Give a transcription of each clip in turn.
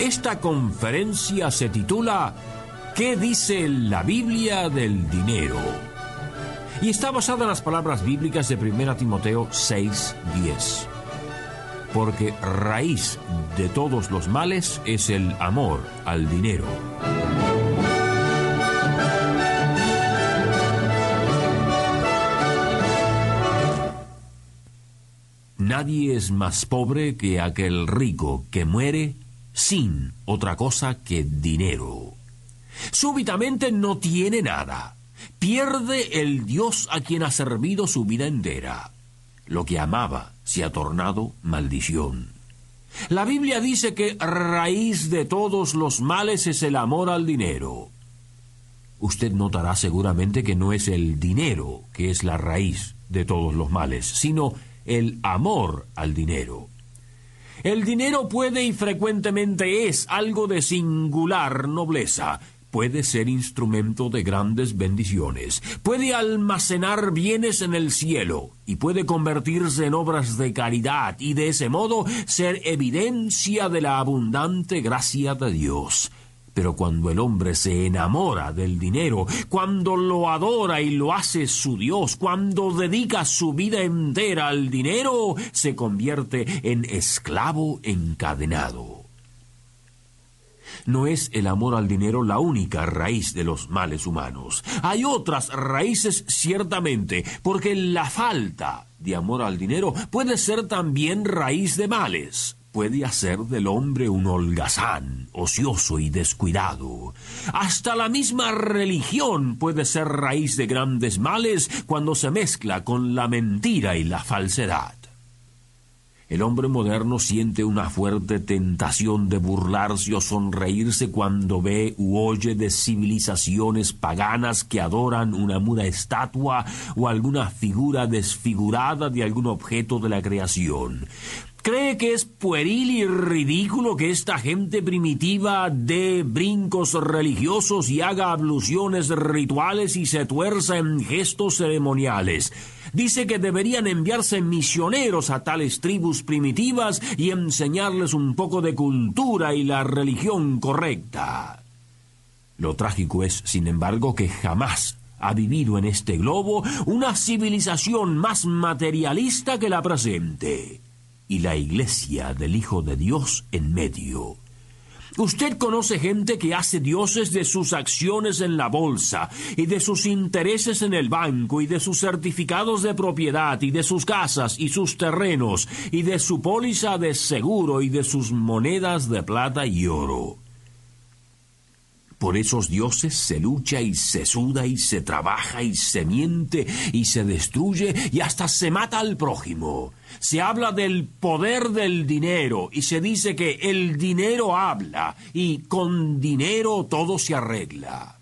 Esta conferencia se titula ¿Qué dice la Biblia del dinero? Y está basada en las palabras bíblicas de 1 Timoteo 6:10. Porque raíz de todos los males es el amor al dinero. Nadie es más pobre que aquel rico que muere sin otra cosa que dinero. Súbitamente no tiene nada. Pierde el Dios a quien ha servido su vida entera. Lo que amaba se ha tornado maldición. La Biblia dice que raíz de todos los males es el amor al dinero. Usted notará seguramente que no es el dinero que es la raíz de todos los males, sino el amor al dinero. El dinero puede y frecuentemente es algo de singular nobleza. Puede ser instrumento de grandes bendiciones, puede almacenar bienes en el cielo y puede convertirse en obras de caridad y de ese modo ser evidencia de la abundante gracia de Dios. Pero cuando el hombre se enamora del dinero, cuando lo adora y lo hace su Dios, cuando dedica su vida entera al dinero, se convierte en esclavo encadenado. No es el amor al dinero la única raíz de los males humanos. Hay otras raíces ciertamente, porque la falta de amor al dinero puede ser también raíz de males puede hacer del hombre un holgazán, ocioso y descuidado. Hasta la misma religión puede ser raíz de grandes males cuando se mezcla con la mentira y la falsedad. El hombre moderno siente una fuerte tentación de burlarse o sonreírse cuando ve u oye de civilizaciones paganas que adoran una muda estatua o alguna figura desfigurada de algún objeto de la creación. ¿Cree que es pueril y ridículo que esta gente primitiva dé brincos religiosos y haga abluciones rituales y se tuerza en gestos ceremoniales? Dice que deberían enviarse misioneros a tales tribus primitivas y enseñarles un poco de cultura y la religión correcta. Lo trágico es, sin embargo, que jamás ha vivido en este globo una civilización más materialista que la presente y la iglesia del Hijo de Dios en medio. Usted conoce gente que hace dioses de sus acciones en la bolsa y de sus intereses en el banco y de sus certificados de propiedad y de sus casas y sus terrenos y de su póliza de seguro y de sus monedas de plata y oro. Por esos dioses se lucha y se suda y se trabaja y se miente y se destruye y hasta se mata al prójimo. Se habla del poder del dinero y se dice que el dinero habla y con dinero todo se arregla.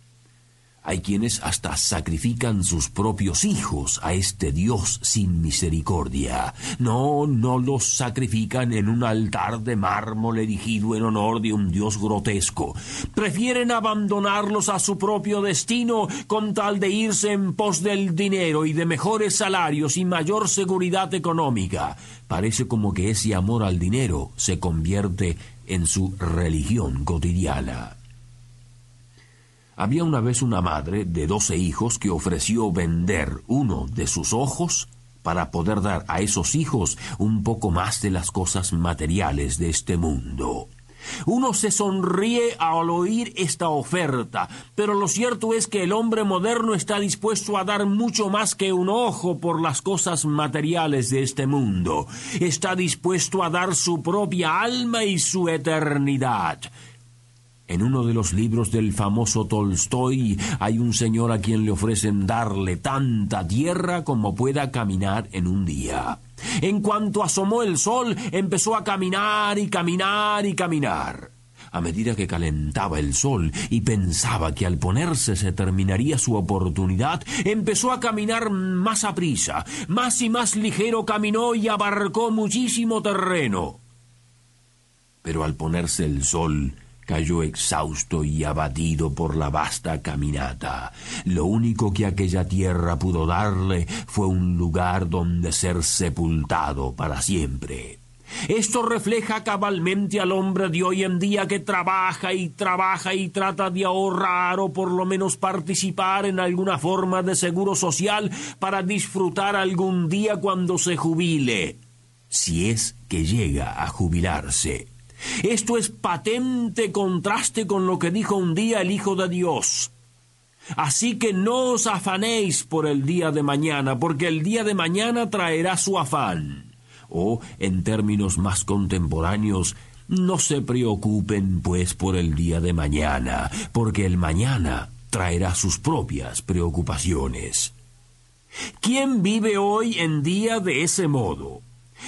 Hay quienes hasta sacrifican sus propios hijos a este Dios sin misericordia. No, no los sacrifican en un altar de mármol erigido en honor de un Dios grotesco. Prefieren abandonarlos a su propio destino con tal de irse en pos del dinero y de mejores salarios y mayor seguridad económica. Parece como que ese amor al dinero se convierte en su religión cotidiana. Había una vez una madre de doce hijos que ofreció vender uno de sus ojos para poder dar a esos hijos un poco más de las cosas materiales de este mundo. Uno se sonríe al oír esta oferta, pero lo cierto es que el hombre moderno está dispuesto a dar mucho más que un ojo por las cosas materiales de este mundo. Está dispuesto a dar su propia alma y su eternidad. En uno de los libros del famoso Tolstoy hay un señor a quien le ofrecen darle tanta tierra como pueda caminar en un día. En cuanto asomó el sol, empezó a caminar y caminar y caminar. a medida que calentaba el sol y pensaba que al ponerse se terminaría su oportunidad, empezó a caminar más a prisa, más y más ligero caminó y abarcó muchísimo terreno. Pero al ponerse el sol, cayó exhausto y abatido por la vasta caminata. Lo único que aquella tierra pudo darle fue un lugar donde ser sepultado para siempre. Esto refleja cabalmente al hombre de hoy en día que trabaja y trabaja y trata de ahorrar o por lo menos participar en alguna forma de seguro social para disfrutar algún día cuando se jubile, si es que llega a jubilarse. Esto es patente contraste con lo que dijo un día el Hijo de Dios. Así que no os afanéis por el día de mañana, porque el día de mañana traerá su afán. O, en términos más contemporáneos, no se preocupen, pues, por el día de mañana, porque el mañana traerá sus propias preocupaciones. ¿Quién vive hoy en día de ese modo?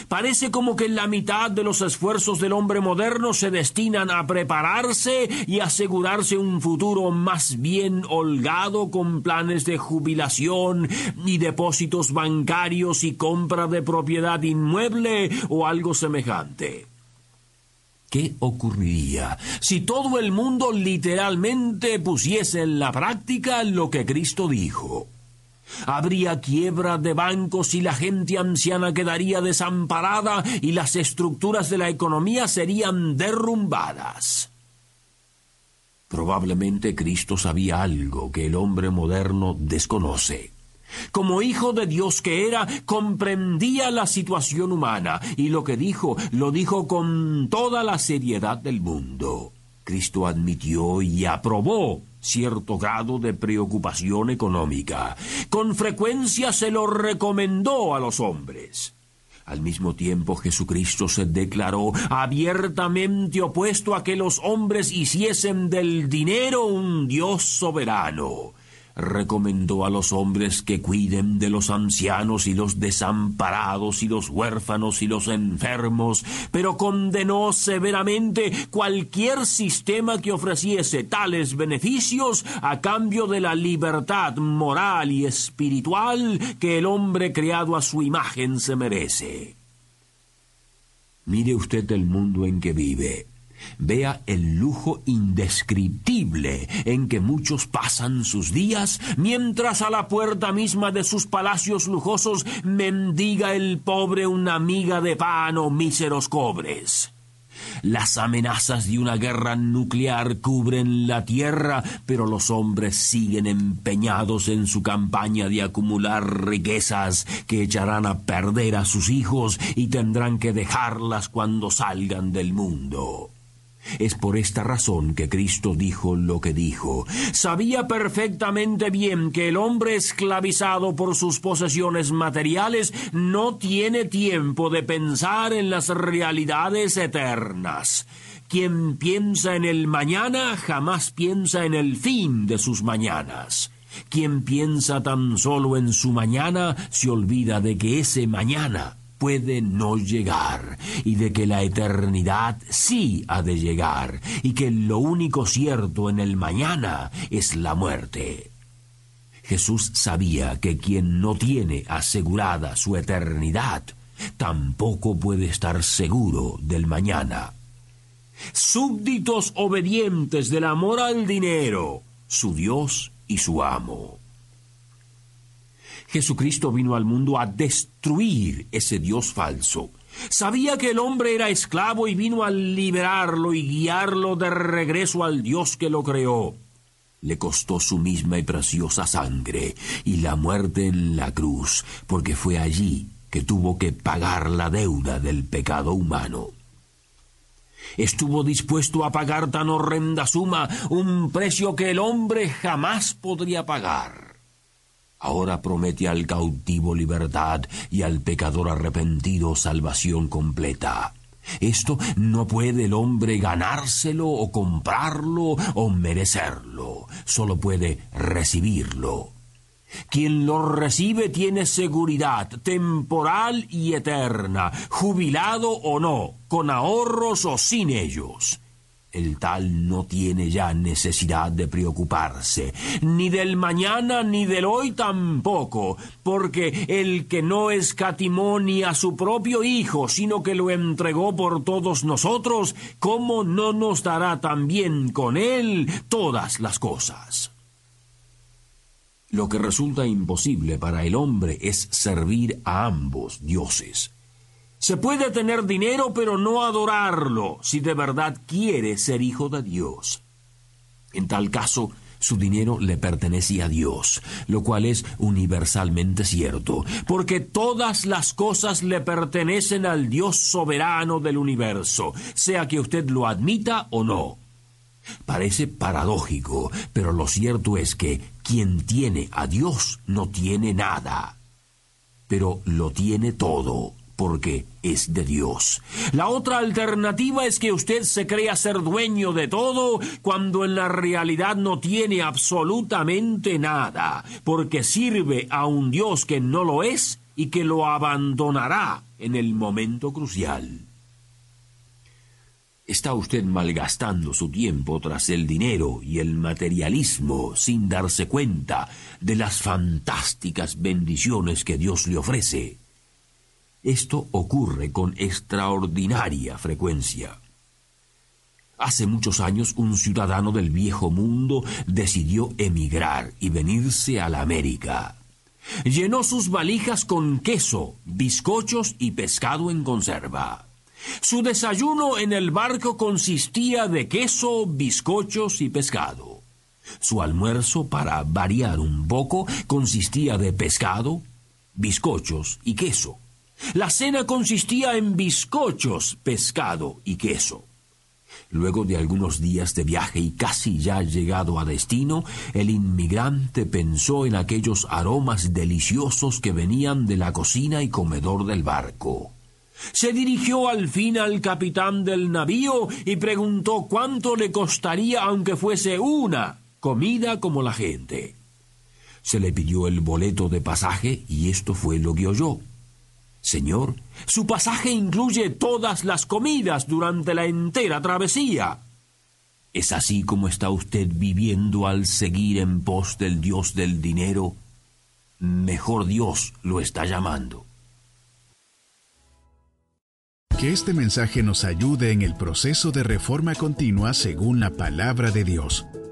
Parece como que la mitad de los esfuerzos del hombre moderno se destinan a prepararse y asegurarse un futuro más bien holgado con planes de jubilación y depósitos bancarios y compra de propiedad inmueble o algo semejante. ¿Qué ocurriría si todo el mundo literalmente pusiese en la práctica lo que Cristo dijo? Habría quiebra de bancos y la gente anciana quedaría desamparada y las estructuras de la economía serían derrumbadas. Probablemente Cristo sabía algo que el hombre moderno desconoce. Como hijo de Dios que era, comprendía la situación humana y lo que dijo lo dijo con toda la seriedad del mundo. Cristo admitió y aprobó cierto grado de preocupación económica. Con frecuencia se lo recomendó a los hombres. Al mismo tiempo Jesucristo se declaró abiertamente opuesto a que los hombres hiciesen del dinero un Dios soberano recomendó a los hombres que cuiden de los ancianos y los desamparados y los huérfanos y los enfermos, pero condenó severamente cualquier sistema que ofreciese tales beneficios a cambio de la libertad moral y espiritual que el hombre creado a su imagen se merece. Mire usted el mundo en que vive. Vea el lujo indescriptible en que muchos pasan sus días, mientras a la puerta misma de sus palacios lujosos mendiga el pobre una miga de pan o míseros cobres. Las amenazas de una guerra nuclear cubren la tierra, pero los hombres siguen empeñados en su campaña de acumular riquezas que echarán a perder a sus hijos y tendrán que dejarlas cuando salgan del mundo. Es por esta razón que Cristo dijo lo que dijo. Sabía perfectamente bien que el hombre esclavizado por sus posesiones materiales no tiene tiempo de pensar en las realidades eternas. Quien piensa en el mañana jamás piensa en el fin de sus mañanas. Quien piensa tan solo en su mañana se olvida de que ese mañana puede no llegar y de que la eternidad sí ha de llegar y que lo único cierto en el mañana es la muerte. Jesús sabía que quien no tiene asegurada su eternidad tampoco puede estar seguro del mañana. Súbditos obedientes del amor al dinero, su Dios y su amo. Jesucristo vino al mundo a destruir ese Dios falso. Sabía que el hombre era esclavo y vino a liberarlo y guiarlo de regreso al Dios que lo creó. Le costó su misma y preciosa sangre y la muerte en la cruz, porque fue allí que tuvo que pagar la deuda del pecado humano. Estuvo dispuesto a pagar tan horrenda suma, un precio que el hombre jamás podría pagar ahora promete al cautivo libertad y al pecador arrepentido salvación completa. Esto no puede el hombre ganárselo o comprarlo o merecerlo, solo puede recibirlo. Quien lo recibe tiene seguridad temporal y eterna, jubilado o no, con ahorros o sin ellos. El tal no tiene ya necesidad de preocuparse, ni del mañana ni del hoy tampoco, porque el que no escatimó ni a su propio Hijo, sino que lo entregó por todos nosotros, ¿cómo no nos dará también con él todas las cosas? Lo que resulta imposible para el hombre es servir a ambos dioses. Se puede tener dinero pero no adorarlo si de verdad quiere ser hijo de Dios. En tal caso, su dinero le pertenece a Dios, lo cual es universalmente cierto, porque todas las cosas le pertenecen al Dios soberano del universo, sea que usted lo admita o no. Parece paradójico, pero lo cierto es que quien tiene a Dios no tiene nada, pero lo tiene todo porque es de Dios. La otra alternativa es que usted se crea ser dueño de todo cuando en la realidad no tiene absolutamente nada, porque sirve a un Dios que no lo es y que lo abandonará en el momento crucial. Está usted malgastando su tiempo tras el dinero y el materialismo sin darse cuenta de las fantásticas bendiciones que Dios le ofrece. Esto ocurre con extraordinaria frecuencia. Hace muchos años un ciudadano del viejo mundo decidió emigrar y venirse a la América. Llenó sus valijas con queso, bizcochos y pescado en conserva. Su desayuno en el barco consistía de queso, bizcochos y pescado. Su almuerzo, para variar un poco, consistía de pescado, bizcochos y queso. La cena consistía en bizcochos, pescado y queso. Luego de algunos días de viaje y casi ya llegado a destino, el inmigrante pensó en aquellos aromas deliciosos que venían de la cocina y comedor del barco. Se dirigió al fin al capitán del navío y preguntó cuánto le costaría aunque fuese una comida como la gente. Se le pidió el boleto de pasaje y esto fue lo que oyó. Señor, su pasaje incluye todas las comidas durante la entera travesía. ¿Es así como está usted viviendo al seguir en pos del Dios del dinero? Mejor Dios lo está llamando. Que este mensaje nos ayude en el proceso de reforma continua según la palabra de Dios.